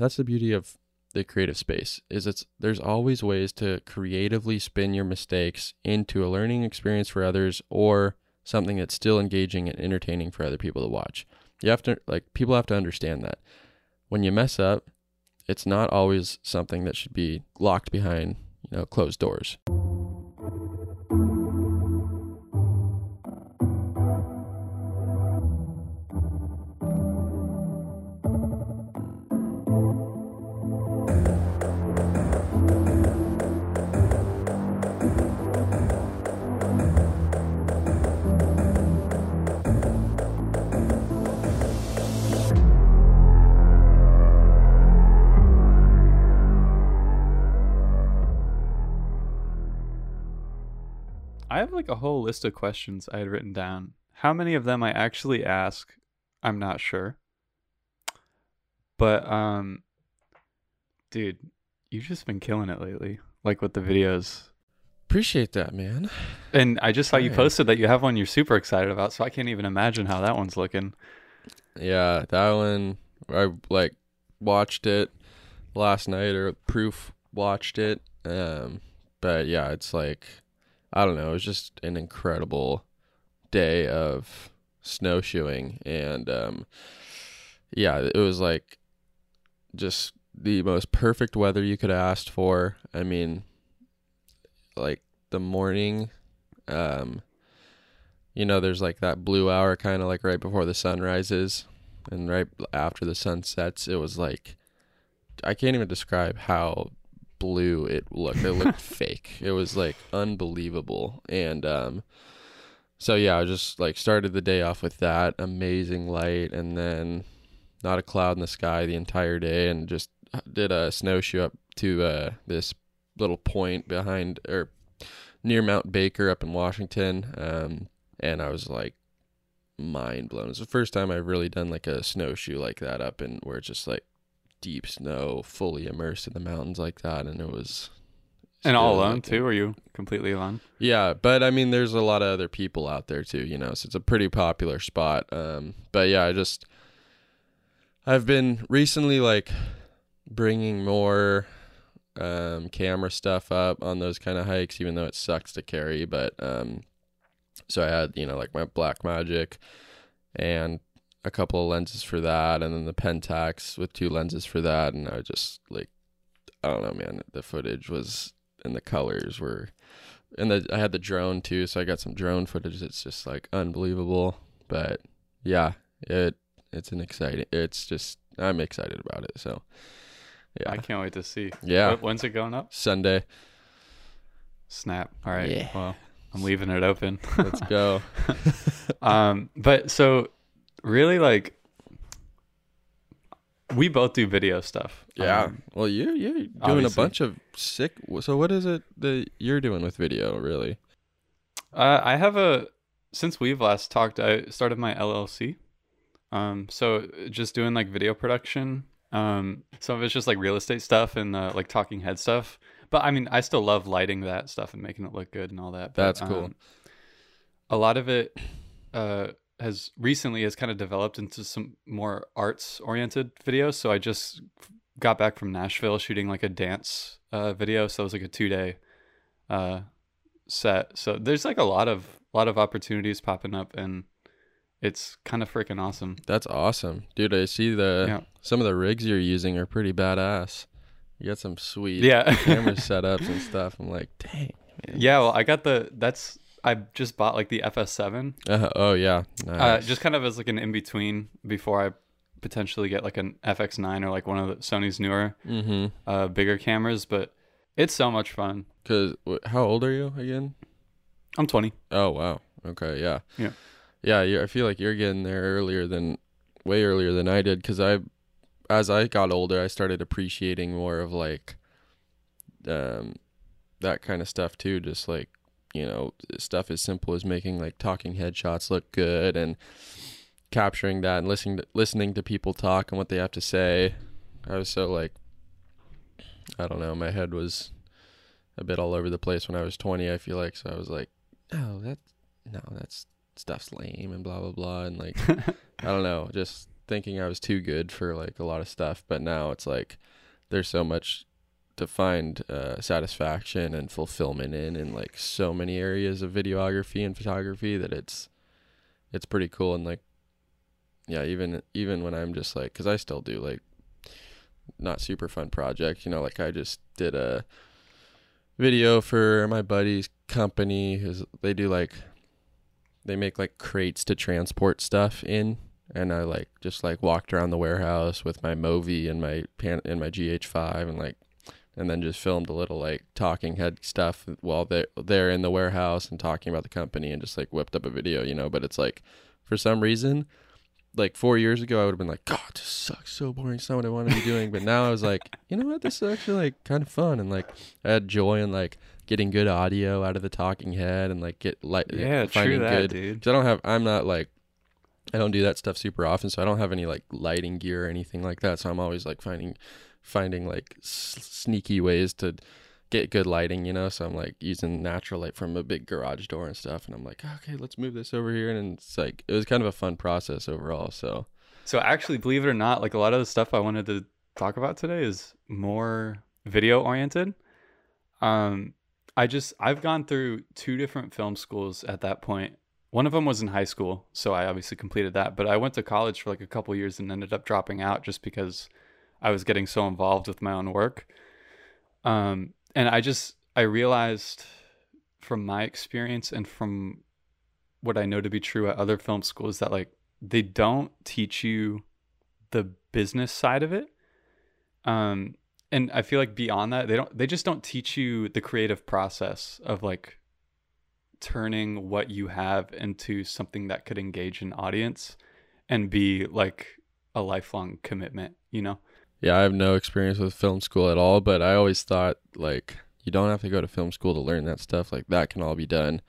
that's the beauty of the creative space is it's there's always ways to creatively spin your mistakes into a learning experience for others or something that's still engaging and entertaining for other people to watch. You have to like people have to understand that when you mess up, it's not always something that should be locked behind, you know, closed doors. Whole list of questions I had written down. How many of them I actually ask, I'm not sure. But um dude, you've just been killing it lately. Like with the videos. Appreciate that, man. And I just saw you posted that you have one you're super excited about, so I can't even imagine how that one's looking. Yeah, that one I like watched it last night or proof watched it. Um but yeah, it's like I don't know, it was just an incredible day of snowshoeing and um yeah, it was like just the most perfect weather you could have asked for. I mean, like the morning um you know there's like that blue hour kind of like right before the sun rises and right after the sun sets it was like i can't even describe how blue it looked it looked fake it was like unbelievable and um so yeah i just like started the day off with that amazing light and then not a cloud in the sky the entire day and just did a snowshoe up to uh this little point behind or near Mount Baker up in Washington. Um, and I was like mind blown. It's the first time I've really done like a snowshoe like that up and where it's just like deep snow, fully immersed in the mountains like that. And it was. And all alone like, too? Are you completely alone? Yeah, but I mean, there's a lot of other people out there too, you know, so it's a pretty popular spot. Um, but yeah, I just, I've been recently like bringing more um, camera stuff up on those kind of hikes, even though it sucks to carry. But um, so I had, you know, like my Blackmagic and a couple of lenses for that, and then the Pentax with two lenses for that. And I just like, I don't know, man, the footage was and the colors were and the, I had the drone too, so I got some drone footage. It's just like unbelievable. But yeah, it it's an exciting. It's just I'm excited about it. So yeah, I can't wait to see. yeah. When's it going up? Sunday, Snap. All right. Yeah. Well, I'm leaving it open. let's go. um, but so really like we both do video stuff. yeah. Um, well, you you're doing obviously. a bunch of sick. So what is it that you're doing with video? Really? Uh, I have a since we've last talked, I started my LLC. Um, so just doing like video production. Um, some of it's just like real estate stuff and uh, like talking head stuff. But I mean, I still love lighting that stuff and making it look good and all that. But, That's cool. um, a lot of it uh, has recently has kind of developed into some more arts oriented videos. So I just got back from Nashville shooting like a dance uh, video. So it was like a two day uh, set. So there's like a lot of lot of opportunities popping up, and it's kind of freaking awesome. That's awesome, dude. I see the Yeah. some of the rigs you're using are pretty badass. You got some sweet Yeah, camera setups and stuff. I'm like, dang. Man. yeah. Well, I got the that's I just bought like the FS7, Uh, oh yeah. Nice. uh, just kind of as like an in between before I potentially get like an FX9 or like one of the Sony's newer mm-hmm. uh, bigger cameras. But it's so much fun. Cause wh- how old are you again? I'm 20. Oh wow. Okay. Yeah. Yeah. Yeah. you I feel like you're getting there earlier than, way earlier than I did. Cause I, as I got older, I started appreciating more of like, um, that kind of stuff too. Just like, you know, stuff as simple as making like talking headshots look good and capturing that and listening to, listening to people talk and what they have to say. I was so like, I don't know, my head was a bit all over the place when I was 20, I feel like. So I was like, oh, that, no, that's stuff's lame and blah, blah, blah. And like, I don't know, just thinking I was too good for like a lot of stuff, but now it's like there's so much to find uh, satisfaction and fulfillment in in like so many areas of videography and photography that it's it's pretty cool. And like yeah even even when i'm just like because i still do like not super fun projects you know like i just did a video for my buddy's company they do like they make like crates to transport stuff in. And i like just like walked around the warehouse with my movi and my pan and my gh5 and like and then just filmed a little like talking head stuff while they're they're in the warehouse and talking about the company and just like whipped up a video, you know. But it's like for some reason, like four years ago, I would have been like, God, this sucks, so boring. It's not what I want to be doing. But now I was like, you know what, this is actually like kind of fun, and like I had joy in like getting good audio out of the talking head and like get like Yeah, finding true that, good. dude. 'cause I don't have, I'm not like. I don't do that stuff super often, so I don't have any like lighting gear or anything like that. So I'm always like finding, finding like s- sneaky ways to get good lighting, you know. So I'm like using natural light from a big garage door and stuff, and I'm like, okay, let's move this over here, and it's like it was kind of a fun process overall. So So actually, believe it or not, like a lot of the stuff I wanted to talk about today is more video oriented. Um, I just I've gone through two different film schools at that point. One of them was in high school, so I obviously completed that. But I went to college for like a couple years and ended up dropping out just because I was getting so involved with my own work. Um, and I just I realized from my experience and from what I know to be true at other film schools that like they don't teach you the business side of it. Um, and I feel like beyond that, they don't. They just don't teach you the creative process of like turning what you have into something that could engage an audience and be like a lifelong commitment. You know? Yeah, I have no experience with film school at all, but I always thought like you don't have to go to film school to learn that stuff. Like that can all be done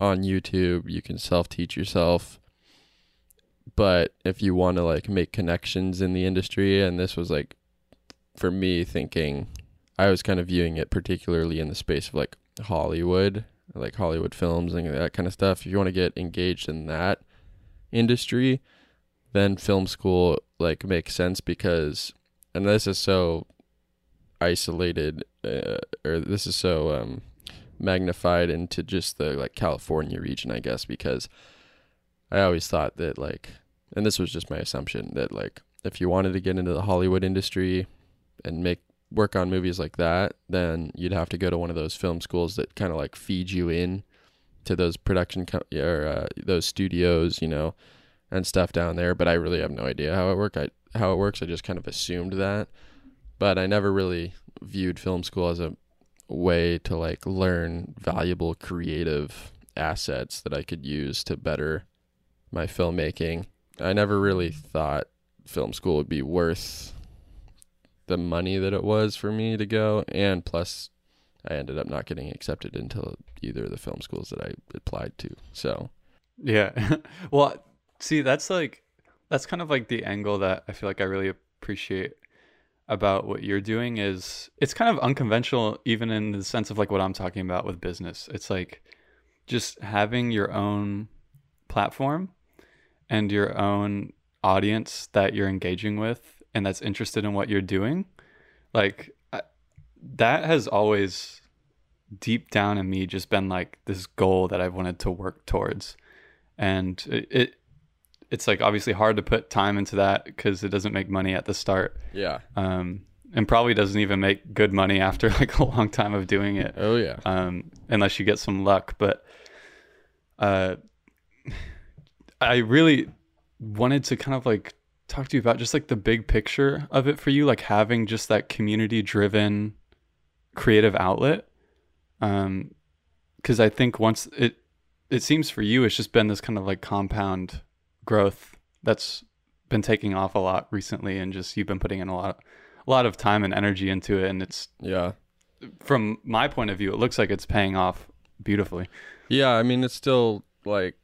on YouTube. You can self teach yourself. But if you want to like make connections in the industry, and this was like for me thinking, I was kind of viewing it particularly in the space of like Hollywood, like Hollywood films and that kind of stuff. If you want to get engaged in that industry, then film school like makes sense because, and this is so isolated, uh, or this is so um, magnified into just the like California region, I guess, because I always thought that like, and this was just my assumption that like if you wanted to get into the Hollywood industry and make work on movies like that, then you'd have to go to one of those film schools that kind of like feed you in to those production co- or uh, those studios, you know, and stuff down there. But I really have no idea how it work. I how it works. I just kind of assumed that, but I never really viewed film school as a way to like learn valuable creative assets that I could use to better my filmmaking. I never really thought film school would be worth the money that it was for me to go and plus I ended up not getting accepted into either of the film schools that I applied to. So, Yeah. well, see, that's like that's kind of like the angle that I feel like I really appreciate about what you're doing is it's kind of unconventional even in the sense of like what I'm talking about with business. It's like just having your own platform and your own audience that you're engaging with and that's interested in what you're doing. Like I, that has always deep down in me just been like this goal that I've wanted to work towards. And it, it it's like obviously hard to put time into that because it doesn't make money at the start. yeah. Um, and probably doesn't even make good money after like a long time of doing it Oh yeah. um, unless you get some luck. But uh, I really wanted to kind of like talk to you about just like the big picture of it for you, like having just that community driven creative outlet. Um, because I think once it, it seems for you, it's just been this kind of like compound growth that's been taking off a lot recently, and just you've been putting in a lot, a lot of time and energy into it, and it's Yeah. from my point of view, it looks like it's paying off beautifully. Yeah, I mean, it's still like,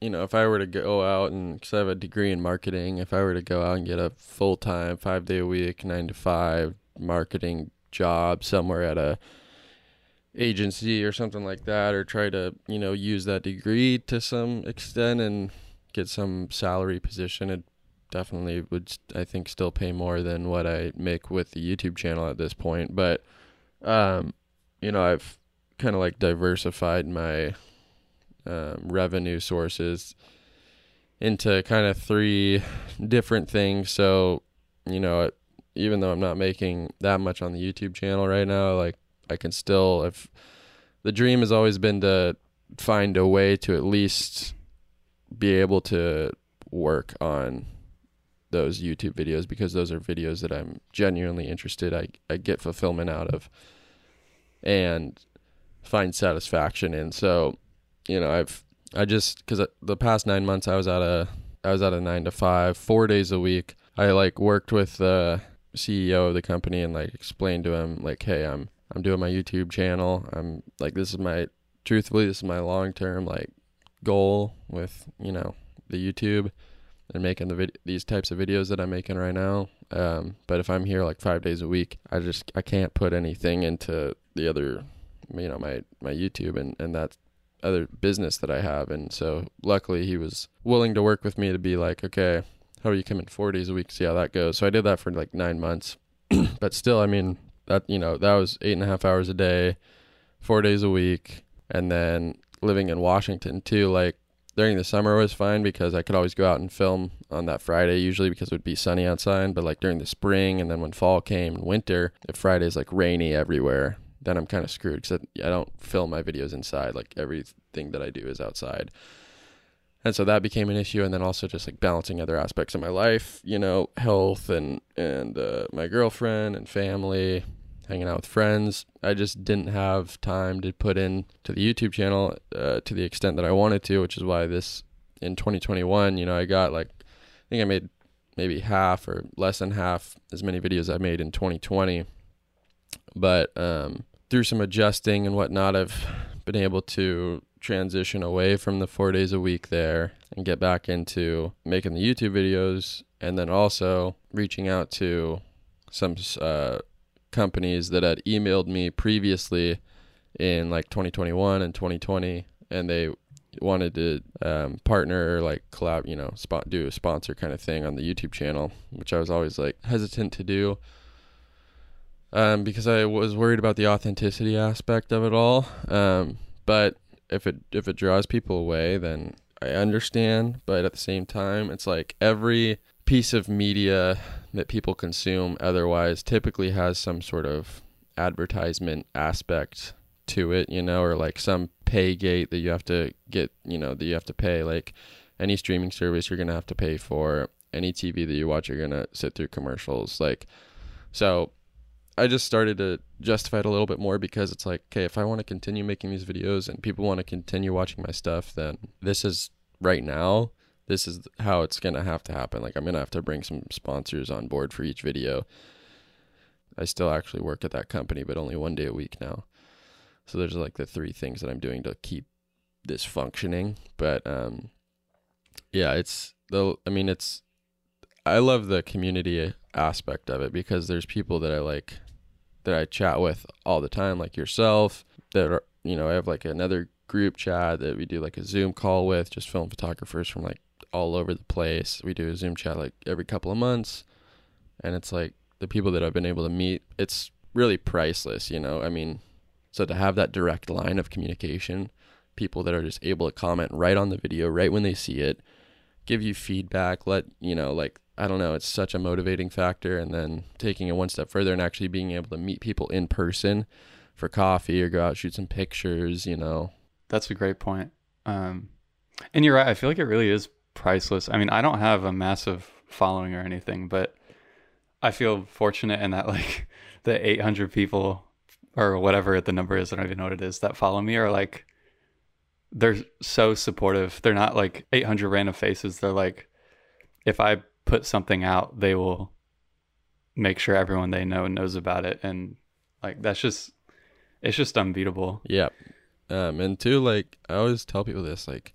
you know, if I were to go out and, because I have a degree in marketing, if I were to go out and get a full time, five day a week, nine to five marketing job somewhere at a agency or something like that, or try to, you know, use that degree to some extent and get some salary position, it definitely would I think still pay more than what I make with the YouTube channel at this point. But um, you know, I've kind of like diversified my um, revenue sources into kind of three different things. So, you know, it, even though I'm not making that much on the YouTube channel right now, like I can still if the dream has always been to find a way to at least be able to work on those YouTube videos because those are videos that I'm genuinely interested I I get fulfillment out of and find satisfaction in. So, you know, I've I just cuz uh, the past 9 months I was at a I was at a 9 to 5, 4 days a week. I like worked with the CEO of the company and like explained to him like, "Hey, I'm I'm doing my YouTube channel. I'm like this is my truthfully this is my long-term like goal with, you know, the YouTube and making the vid- these types of videos that I'm making right now. Um, but if I'm here like 5 days a week, I just I can't put anything into the other you know, my my YouTube and and that other business that I have and so luckily he was willing to work with me to be like, "Okay, how are you coming 4 days a week? See how that goes." So I did that for like 9 months. but still, I mean, that you know that was eight and a half hours a day four days a week and then living in washington too like during the summer was fine because i could always go out and film on that friday usually because it would be sunny outside but like during the spring and then when fall came and winter if friday's like rainy everywhere then i'm kind of screwed because I, I don't film my videos inside like everything that i do is outside. And so that became an issue and then also just like balancing other aspects of my life you know health and and uh, my girlfriend and family hanging out with friends. I just didn't have time to put in to the youtube channel uh, to the extent that i wanted to which is why this in 2021 you know i got like i think i made maybe half or less than half as many videos i made in 2020 but um, through some adjusting and whatnot i've been able to transition away from the four days a week there and get back into making the YouTube videos and then also reaching out to some uh, companies that had emailed me previously in like 2021 and 2020 and they wanted to um, partner or like collab you know spot do a sponsor kind of thing on the youtube channel which i was always like hesitant to do um, because i was worried about the authenticity aspect of it all um, but if it if it draws people away then i understand but at the same time it's like every piece of media that people consume otherwise typically has some sort of advertisement aspect to it, you know, or like some pay gate that you have to get, you know, that you have to pay. Like any streaming service, you're going to have to pay for. Any TV that you watch, you're going to sit through commercials. Like, so I just started to justify it a little bit more because it's like, okay, if I want to continue making these videos and people want to continue watching my stuff, then this is right now this is how it's gonna have to happen. Like I'm gonna have to bring some sponsors on board for each video. I still actually work at that company, but only one day a week now. So there's like the three things that I'm doing to keep this functioning. But um, yeah, it's the. I mean, it's. I love the community aspect of it because there's people that I like, that I chat with all the time, like yourself. That are you know I have like another group chat that we do like a Zoom call with, just film photographers from like all over the place. We do a Zoom chat like every couple of months. And it's like the people that I've been able to meet, it's really priceless, you know? I mean, so to have that direct line of communication, people that are just able to comment right on the video, right when they see it, give you feedback, let, you know, like, I don't know, it's such a motivating factor. And then taking it one step further and actually being able to meet people in person for coffee or go out, shoot some pictures, you know. That's a great point. Um, and you're right. I feel like it really is priceless. I mean, I don't have a massive following or anything, but I feel fortunate in that like the 800 people or whatever the number is, I don't even know what it is that follow me are like they're so supportive. They're not like 800 random faces. They're like if I put something out, they will make sure everyone they know knows about it and like that's just it's just unbeatable. Yeah. Um, and two, like I always tell people this, like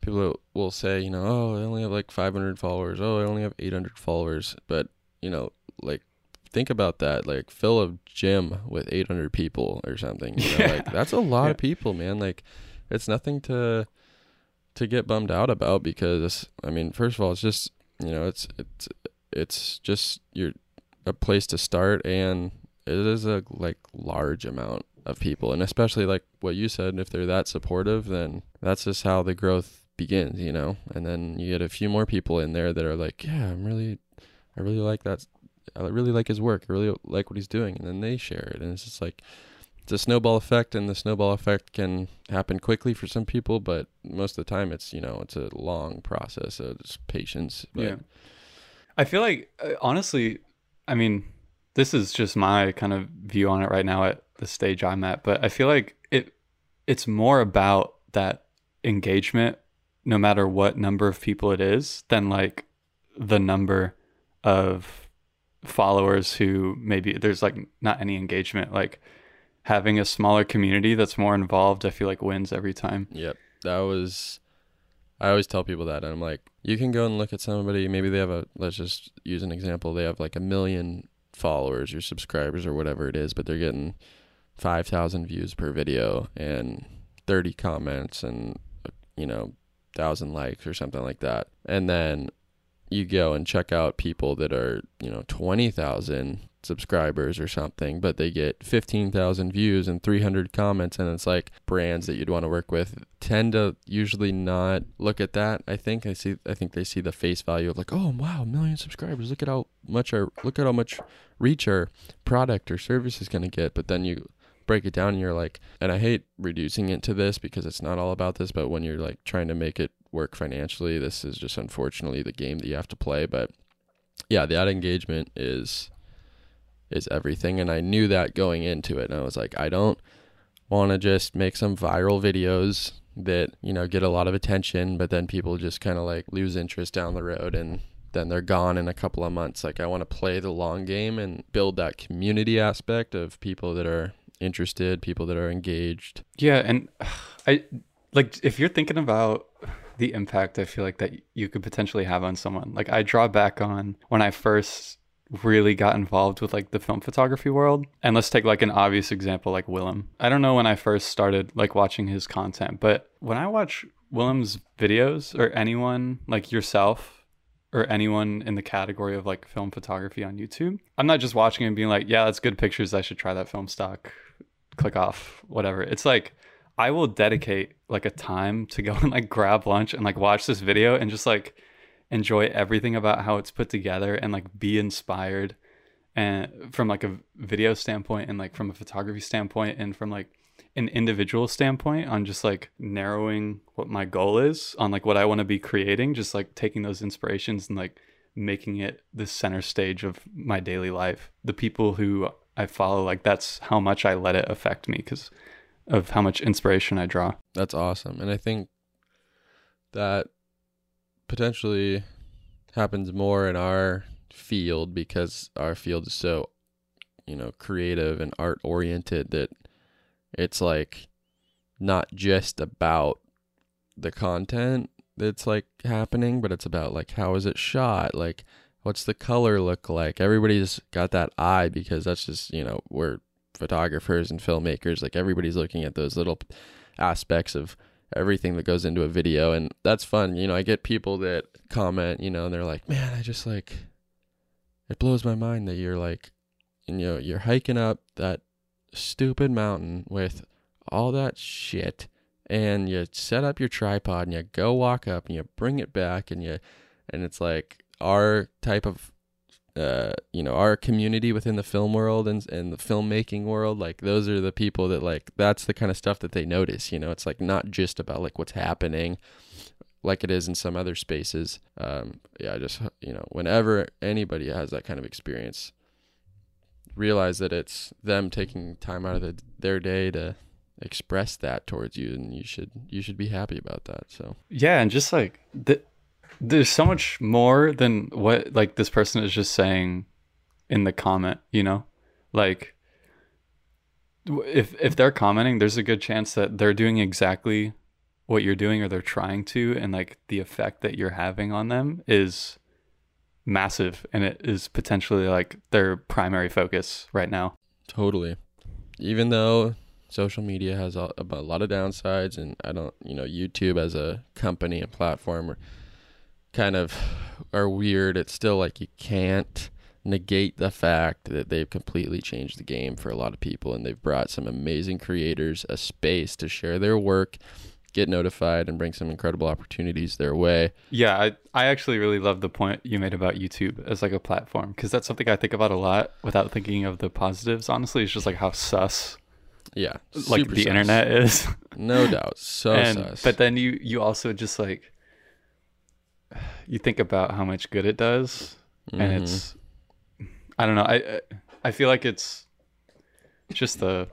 people will say, you know, oh, I only have like 500 followers. Oh, I only have 800 followers. But you know, like think about that. Like fill a gym with 800 people or something. You know, Yeah. like that's a lot Yeah. of people, man. Like it's nothing to to get bummed out about because I mean, first of all, it's just you know, it's it's it's just you're a place to start, and it is a like large amount of people, and especially like what you said, if they're that supportive, then that's just how the growth begins, you know. And then you get a few more people in there that are like, yeah, I'm really, I really like that. I really like his work. I really like what he's doing, and then they share it, and it's just like it's a snowball effect, and the snowball effect can happen quickly for some people, but most of the time, it's you know, it's a long process. So it's patience. But yeah. I feel like uh, honestly, I mean, this is just my kind of view on it right now at the stage I'm at, but I feel like it it's more about that engagement no matter what number of people it is than like the number of followers who maybe there's like not any engagement like having a smaller community that's more involved i feel like wins every time Yep. That was I always tell people that and I'm like, you can go and look at somebody, maybe they have a let's just use an example, they have like a million followers or subscribers or whatever it is, but they're getting 5,000 views per video and 30 comments and you know, 1000 likes or something like that. And then you go and check out people that are, you know, 20,000 subscribers or something, but they get 15,000 views and 300 comments. And it's like brands that you'd want to work with tend to usually not look at that. I think I see, I think they see the face value of like, oh, wow, a million subscribers. Look at how much our, look at how much reach our product or service is going to get. But then you, break it down and you're like and I hate reducing it to this because it's not all about this but when you're like trying to make it work financially this is just unfortunately the game that you have to play. But yeah that engagement is is everything and I knew that going into it and I was like I don't want to just make some viral videos that you know get a lot of attention but then people just kind of like lose interest down the road and then they're gone in a couple of months. Like I want to play the long game and build that community aspect of people that are interested, people that are engaged. Yeah, and I like if you're thinking about the impact I feel like that you could potentially have on someone. Like I draw back on when I first really got involved with like the film photography world. And let's take like an obvious example like Willem. I don't know when I first started like watching his content, but when I watch Willem's videos or anyone like yourself or anyone in the category of like film photography on YouTube, I'm not just watching and being like, yeah, that's good pictures. I should try that film stock. Click off, whatever. It's like I will dedicate like a time to go and like grab lunch and like watch this video and just like enjoy everything about how it's put together and like be inspired and from like a video standpoint and like from a photography standpoint and from like an individual standpoint on just like narrowing what my goal is on like what I want to be creating, just like taking those inspirations and like making it the center stage of my daily life. The people who I follow, like that's how much I let it affect me because of how much inspiration I draw. That's awesome. And I think that potentially happens more in our field because our field is so, you know, creative and art oriented that it's like not just about the content that's like happening, but it's about like how is it shot? Like what's the color look like? Everybody's got that eye because that's just, you know, we're photographers and filmmakers. Like everybody's looking at those little aspects of everything that goes into a video and that's fun. You know, I get people that comment, you know, and they're like, "Man, I just like it blows my mind that you're like you know, you're hiking up that stupid mountain with all that shit and you set up your tripod and you go walk up and you bring it back and you and it's like our type of uh, you know our community within the film world and and the filmmaking world like those are the people that like that's the kind of stuff that they notice you know? It's like not just about like what's happening like it is in some other spaces. Um yeah just you know whenever anybody has that kind of experience realize that it's them taking time out of the, their day to express that towards you and you should you should be happy about that so. Yeah, and just like the, there's so much more than what like this person is just saying in the comment, you know? Like if if they're commenting, there's a good chance that they're doing exactly what you're doing or they're trying to and like the effect that you're having on them is massive and it is potentially like their primary focus right now. Totally. Even though social media has a, a lot of downsides, and I don't, you know, YouTube as a company and platform are kind of are weird. It's still like you can't negate the fact that they've completely changed the game for a lot of people, and they've brought some amazing creators a space to share their work get notified and bring some incredible opportunities their way. Yeah, I I actually really love the point you made about YouTube as like a platform because that's something I think about a lot without thinking of the positives. Honestly, it's just like how sus yeah, like the sus. internet is. no doubt. So and, sus. But then you you also just like you think about how much good it does mm-hmm. and it's I don't know. I I feel like it's just the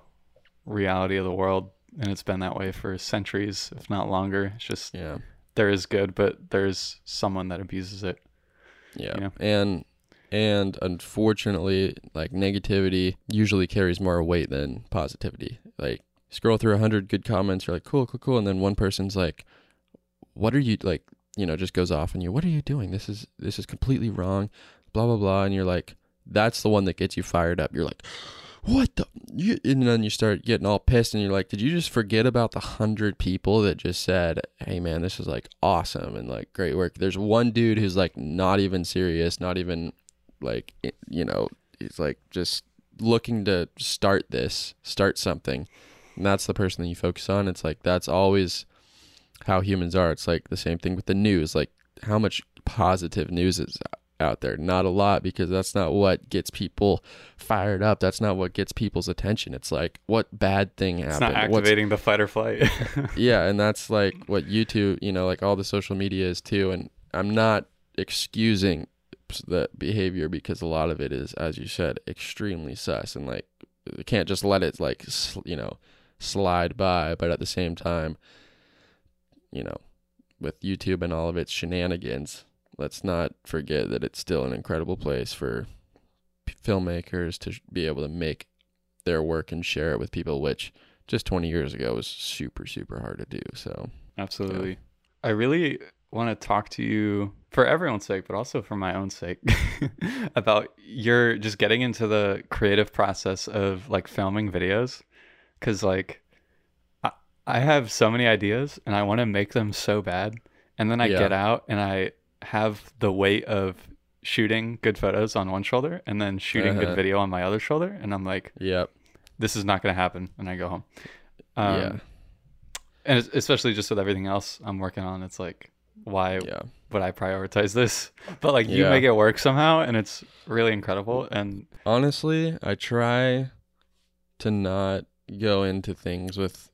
reality of the world and it's been that way for centuries, if not longer. It's just yeah, there is good, but there's someone that abuses it. Yeah, you know? and and unfortunately, like negativity usually carries more weight than positivity. Like scroll through a hundred good comments, you're like cool, cool, cool, and then one person's like, "What are you like?" You know, just goes off on you. What are you doing? This is this is completely wrong. Blah blah blah, and you're like, that's the one that gets you fired up. You're like what the and then you start getting all pissed and you're like did you just forget about the hundred people that just said hey man this is like awesome and like great work there's one dude who's like not even serious not even like you know he's like just looking to start this start something and that's the person that you focus on it's like that's always how humans are it's like the same thing with the news like how much positive news is out there. Not a lot because that's not what gets people fired up. That's not what gets people's attention. It's like what bad thing happened. It's not activating What's, the fight or flight. yeah, and that's like what YouTube, you know, like all the social media is too. And I'm not excusing the behavior because a lot of it is, as you said, extremely sus and like you can't just let it like you know slide by. But at the same time, you know, with YouTube and all of its shenanigans let's not forget that it's still an incredible place for filmmakers to be able to make their work and share it with people, which just 20 years ago was super, super hard to do. So, absolutely. Yeah. I really want to talk to you for everyone's sake, but also for my own sake about your just getting into the creative process of like filming videos. Cause like, I, have so many ideas and I want to make them so bad. And then I yeah. get out and I have the weight of shooting good photos on one shoulder and then shooting uh-huh. good video on my other shoulder and i'm like yep this is not going to happen and i go home um, yeah and especially just with everything else i'm working on it's like why yeah. would i prioritize this but like you yeah. make it work somehow and it's really incredible and honestly i try to not go into things with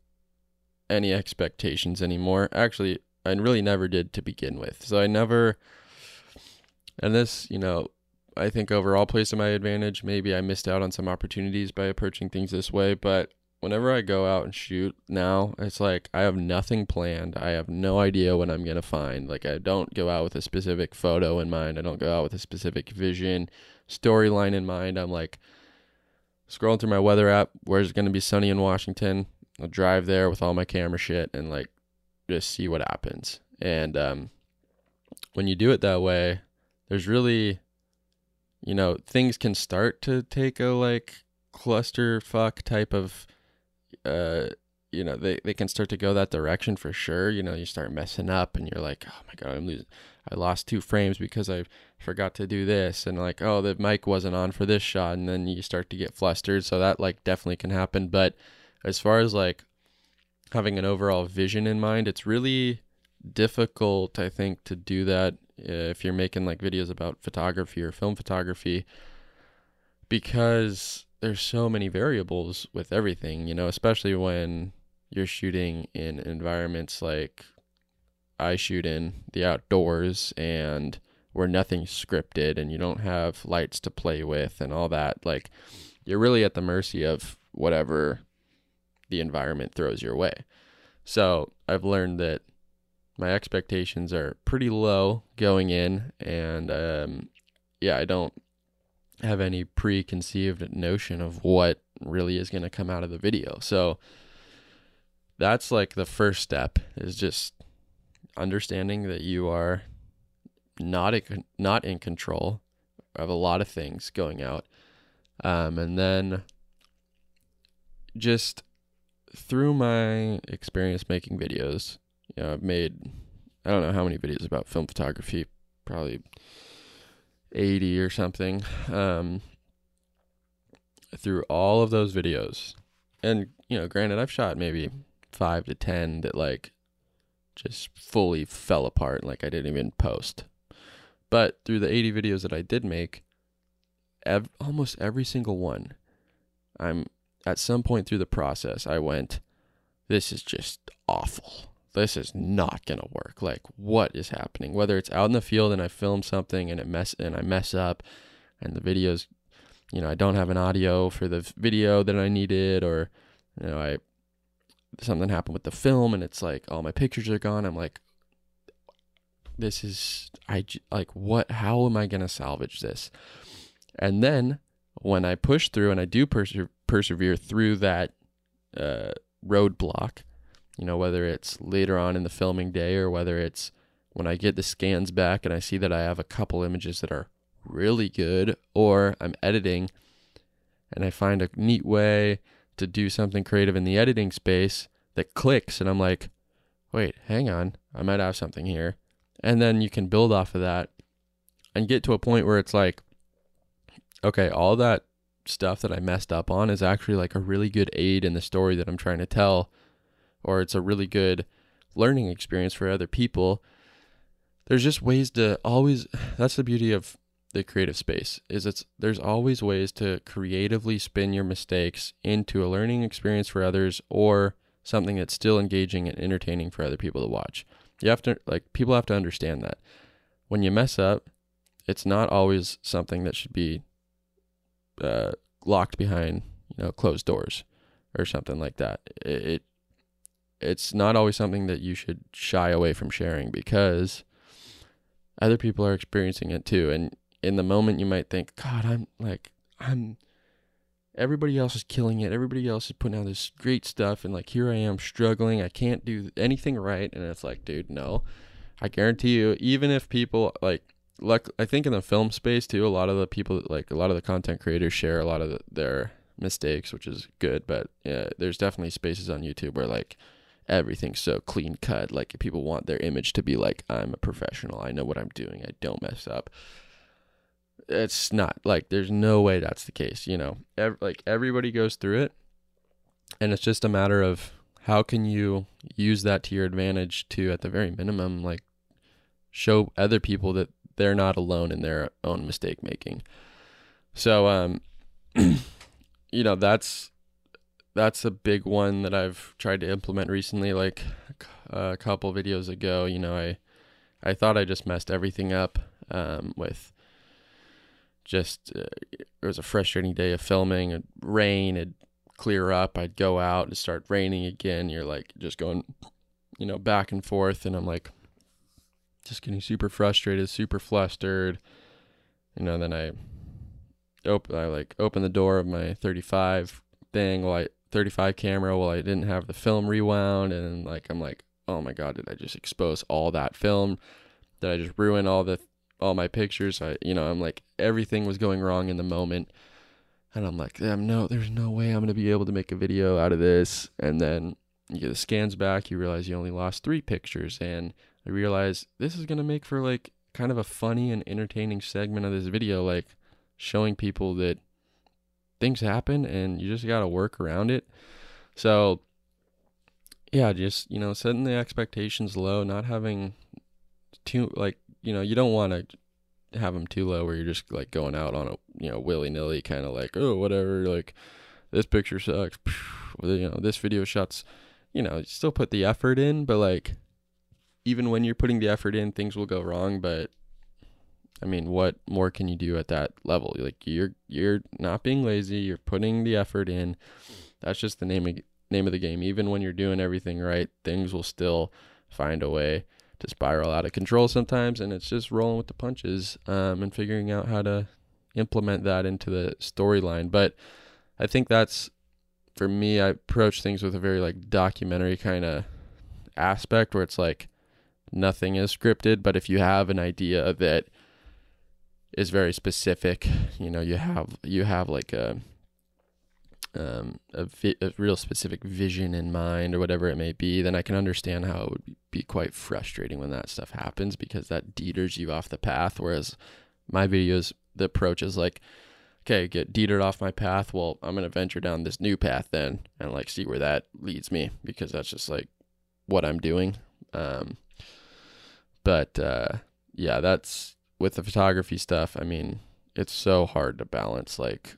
any expectations anymore actually I really never did to begin with. So I never, and this, you know, I think overall plays to my advantage. Maybe I missed out on some opportunities by approaching things this way, but whenever I go out and shoot now, it's like I have nothing planned. I have no idea what I'm going to find. Like I don't go out with a specific photo in mind. I don't go out with a specific vision, storyline in mind. I'm like scrolling through my weather app, where's it going to be sunny in Washington? I'll drive there with all my camera shit and like just see what happens. And um, when you do it that way, there's really, you know, things can start to take a like clusterfuck type of, uh, you know, they, they can start to go that direction for sure. You know, you start messing up and you're like, oh my God, I'm losing. I lost two frames because I forgot to do this. And like, oh, the mic wasn't on for this shot. And then you start to get flustered. So that like definitely can happen. But as far as like having an overall vision in mind. It's really difficult, I think, to do that eh, if you're making like videos about photography or film photography because there's so many variables with everything, you know, especially when you're shooting in environments like I shoot in the outdoors and where nothing's scripted and you don't have lights to play with and all that. Like you're really at the mercy of whatever the environment throws your way. So I've learned that my expectations are pretty low going in, and um, yeah, I don't have any preconceived notion of what really is going to come out of the video. So that's like the first step is just understanding that you are not a, not in control of a lot of things going out, um, and then just through my experience making videos, you know, I've made I don't know how many videos about film photography, probably 80 or something. Um, through all of those videos, and you know, granted, I've shot maybe five to 10 that like just fully fell apart, like I didn't even post. But through the 80 videos that I did make, ev- almost every single one, I'm at some point through the process, I went, this is just awful. This is not gonna work. Like, what is happening? Whether it's out in the field and I film something and it mess and I mess up, and the videos, you know, I don't have an audio for the video that I needed, or you know, I something happened with the film and it's like all my pictures are gone. I'm like, this is I like what? How am I gonna salvage this? And then when I push through and I do perse- persevere through that uh, roadblock, you know, whether it's later on in the filming day or whether it's when I get the scans back and I see that I have a couple images that are really good, or I'm editing and I find a neat way to do something creative in the editing space that clicks, and I'm like, wait, hang on, I might have something here. And then you can build off of that and get to a point where it's like, okay, all that stuff that I messed up on is actually like a really good aid in the story that I'm trying to tell, or it's a really good learning experience for other people. There's just ways to always that's the beauty of the creative space is it's there's always ways to creatively spin your mistakes into a learning experience for others or something that's still engaging and entertaining for other people to watch. You have to like people have to understand that when you mess up, it's not always something that should be uh, locked behind you know closed doors or something like that. It, it it's not always something that you should shy away from sharing because other people are experiencing it too. And in the moment, you might think, God, I'm like I'm everybody else is killing it. Everybody else is putting out this great stuff, and like here I am struggling. I can't do anything right, and it's like, dude, no. I guarantee you, even if people like, like I think in the film space too, a lot of the people like a lot of the content creators share a lot of the, their mistakes, which is good. But yeah, there's definitely spaces on YouTube where like everything's so clean cut. Like people want their image to be like, I'm a professional. I know what I'm doing. I don't mess up it's not like there's no way that's the case you know like everybody goes through it and it's just a matter of how can you use that to your advantage to at the very minimum like show other people that they're not alone in their own mistake making so um you know that's that's a big one that I've tried to implement recently like a couple videos ago you know I I thought I just messed everything up um, with just uh, it was a frustrating day of filming. It rain, it'd clear up. I'd go out and start raining again. You're like just going, you know, back and forth, and I'm like, just getting super frustrated, super flustered. You know, then I open, I like open the door of my 35 thing, while I 35 camera, while I didn't have the film rewound, and like I'm like, oh my god, did I just expose all that film? Did I just ruin all the all my pictures. I, you know, I'm like everything was going wrong in the moment, and I'm like, damn, no, there's no way I'm gonna be able to make a video out of this. And then you get the scans back, you realize you only lost three pictures, and I realize this is gonna make for like kind of a funny and entertaining segment of this video, like showing people that things happen and you just gotta work around it. So yeah, just you know, setting the expectations low, not having too like you know, you don't want to have them too low where you're just like going out on a you know willy nilly kind of like oh whatever like this picture sucks you know this video shots you know still put the effort in but like even when you're putting the effort in things will go wrong but I mean what more can you do at that level like you're you're not being lazy you're putting the effort in that's just the name of name of the game even when you're doing everything right things will still find a way to spiral out of control sometimes, and it's just rolling with the punches um, and figuring out how to implement that into the storyline. But I think that's for me. I approach things with a very like documentary kind of aspect where it's like nothing is scripted, but if you have an idea that is very specific, you know, you have you have like a um, a, vi- a real specific vision in mind or whatever it may be, then I can understand how it would be quite frustrating when that stuff happens because that deters you off the path. Whereas my videos, the approach is like, okay, get detered off my path. Well, I'm gonna venture down this new path then and like see where that leads me because that's just like what I'm doing. Um, but uh, yeah, that's with the photography stuff. I mean, it's so hard to balance like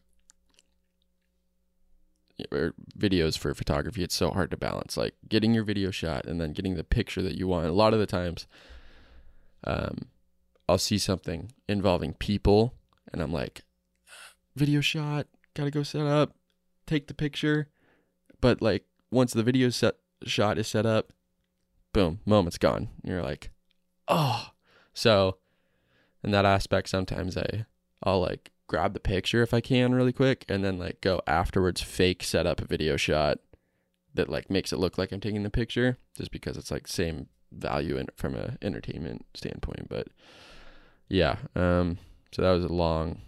or videos for photography. It's so hard to balance like getting your video shot and then getting the picture that you want. A lot of the times, um, I'll see something involving people and I'm like, video shot, gotta go set up, take the picture. But like once the video set shot is set up, boom, moment's gone. You're like, oh. So in that aspect, sometimes I I'll like grab the picture if I can really quick and then like go afterwards fake set up a video shot that like makes it look like I'm taking the picture just because it's like same value in, from a entertainment standpoint. But yeah, um, so that was a long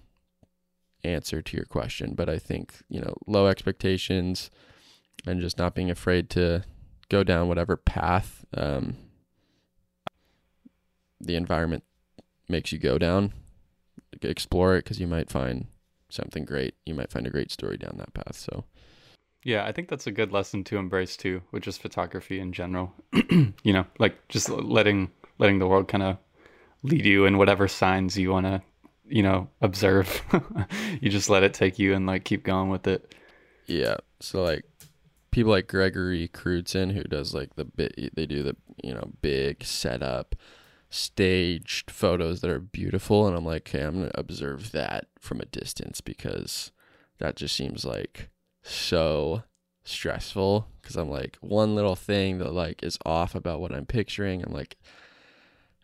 answer to your question, but I think you know low expectations and just not being afraid to go down whatever path um, the environment makes you go down. Explore it because you might find something great. You might find a great story down that path. So, Yeah, I think that's a good lesson to embrace too, with just photography in general. you know, like just letting letting the world kind of lead you in whatever signs you want to, you know, observe. you just let it take you and like keep going with it. yeah. So like people like Gregory Crewdson who does like the bit they do the you know big setup staged photos that are beautiful and I'm like okay I'm to observe that from a distance because that just seems like so stressful. Because I'm like one little thing that like is off about what I'm picturing I'm like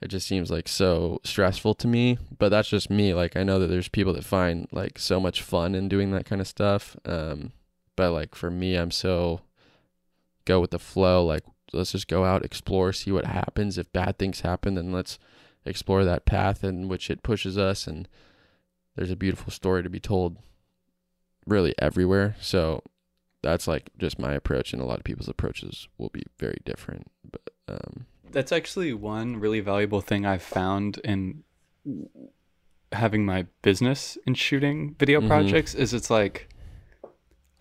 it just seems like so stressful to me. But that's just me like I know that there's people that find like so much fun in doing that kind of stuff um but like for me i'm so go with the flow like let's just go out explore see what happens. If bad things happen then let's explore that path in which it pushes us. And there's a beautiful story to be told really everywhere. So that's like just my approach and a lot of people's approaches will be very different. But um That's actually one really valuable thing I've found in having my business in shooting video Mhm. projects is it's like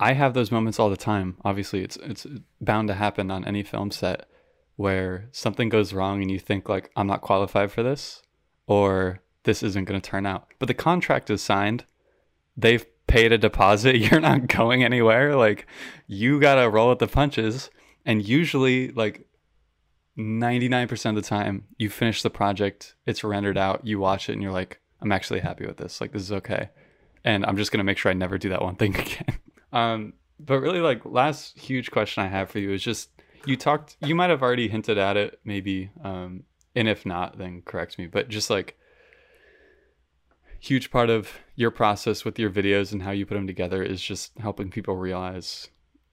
I have those moments all the time. Obviously, it's it's bound to happen on any film set where something goes wrong and you think like I'm not qualified for this or this isn't going to turn out. But the contract is signed. They've paid a deposit. You're not going anywhere. Like you got to roll with the punches and usually like 99% of the time you finish the project it's rendered out you watch it and you're like i'm actually happy with this like this is okay and i'm just going to make sure i never do that one thing again um but really like last huge question i have for you is just you talked you might have already hinted at it maybe um and if not then correct me but just like huge part of your process with your videos and how you put them together is just helping people realize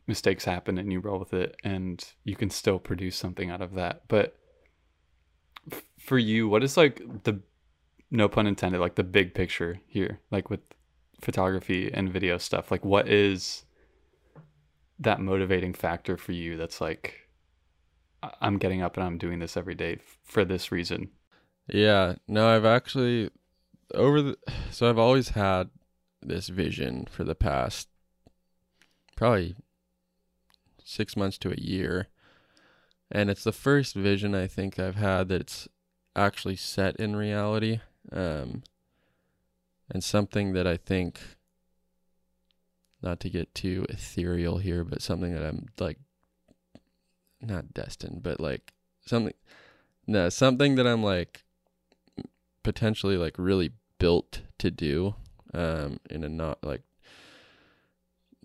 mistakes happen and you roll with it and you can still produce something out of that. But for you what is like the no pun intended like the big picture here like with photography and video stuff like what is that motivating factor for you that's like "I- i'm getting up and i'm doing this every day for this reason Yeah, no, I've actually over the so I've always had this vision for the past probably 6 months to a year. And it's the first vision I think I've had that's actually set in reality. Um and something that I think not to get too ethereal here, but something that I'm like not destined, but like something no, something that I'm like potentially like really built to do um in a not like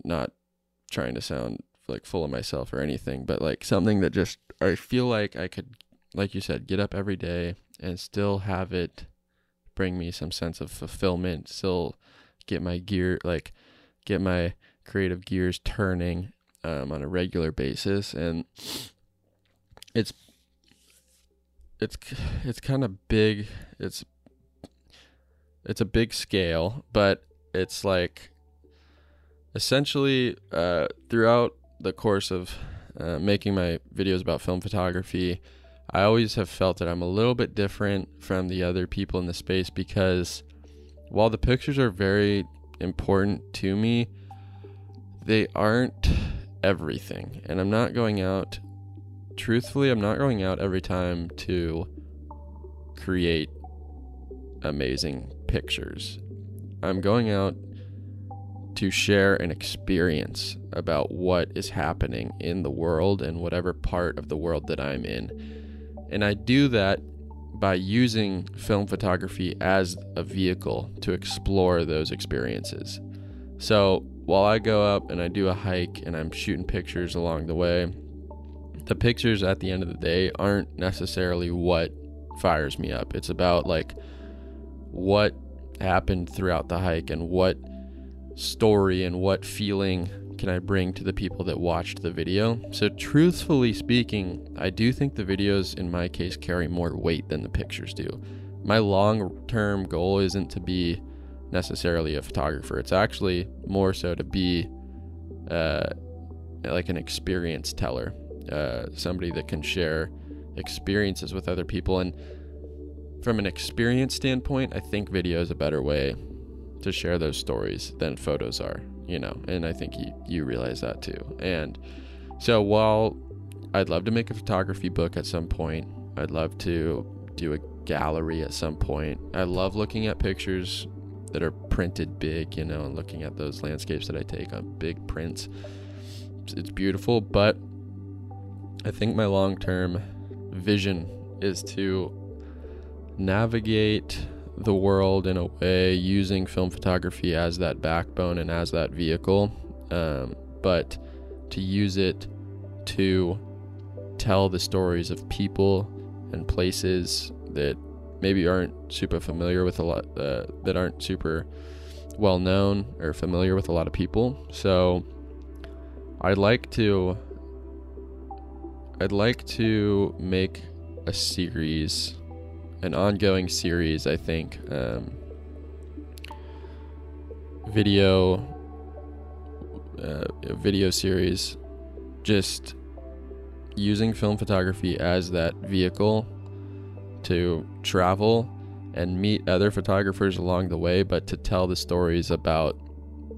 not trying to sound like full of myself or anything but like something that just I feel like I could like you said get up every day and still have it bring me some sense of fulfillment still get my gear like get my creative gears turning um, on a regular basis. And it's it's it's kind of big it's it's a big scale but it's like essentially, uh, throughout the course of uh, making my videos about film photography, I always have felt that I'm a little bit different from the other people in the space because while the pictures are very important to me, they aren't everything. And I'm not going out, truthfully, I'm not going out every time to create amazing pictures. I'm going out to share an experience about what is happening in the world and whatever part of the world that I'm in. And I do that by using film photography as a vehicle to explore those experiences. So while I go up and I do a hike and I'm shooting pictures along the way, the pictures at the end of the day aren't necessarily what fires me up. It's about like what happened throughout the hike and what story and what feeling can I bring to the people that watched the video. So, truthfully speaking, I do think the videos in my case carry more weight than the pictures do. My long term goal isn't to be necessarily a photographer, it's actually more so to be uh, like an experience teller, uh, somebody that can share experiences with other people. And from an experience standpoint, I think video is a better way to share those stories than photos are, you know, and I think you, you realize that too. And so while I'd love to make a photography book at some point, I'd love to do a gallery at some point. I love looking at pictures that are printed big, you know, and looking at those landscapes that I take on big prints. It's beautiful, but I think my long term vision is to navigate the world in a way using film photography as that backbone and as that vehicle, um, but to use it to tell the stories of people and places that maybe aren't super familiar with a lot, uh, that aren't super well known or familiar with a lot of people. So I'd like to I'd like to make a series an ongoing series, I think. Um, video, uh, video series, just using film photography as that vehicle to travel and meet other photographers along the way, but to tell the stories about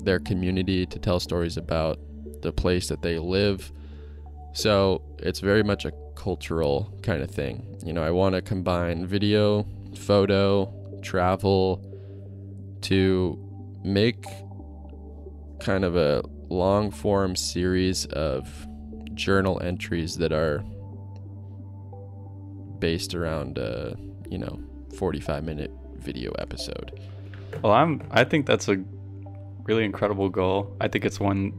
their community, to tell stories about the place that they live. So it's very much a cultural kind of thing. You know, I want to combine video, photo, travel to make kind of a long form series of journal entries that are based around a, you know, 45 minute video episode. Well, I'm I think that's a really incredible goal. I think it's one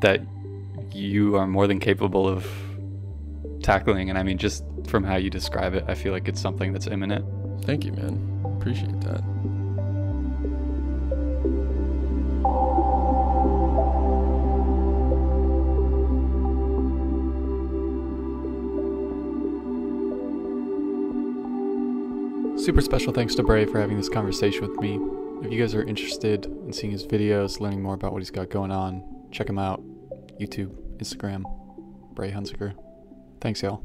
that you are more than capable of tackling. And I mean, just from how you describe it, I feel like it's something that's imminent. Thank you, man. Appreciate that. Super special thanks to Brae for having this conversation with me. If you guys are interested in seeing his videos, learning more about what he's got going on, check him out. YouTube, Instagram, Brae Hunziker. Thanks, y'all.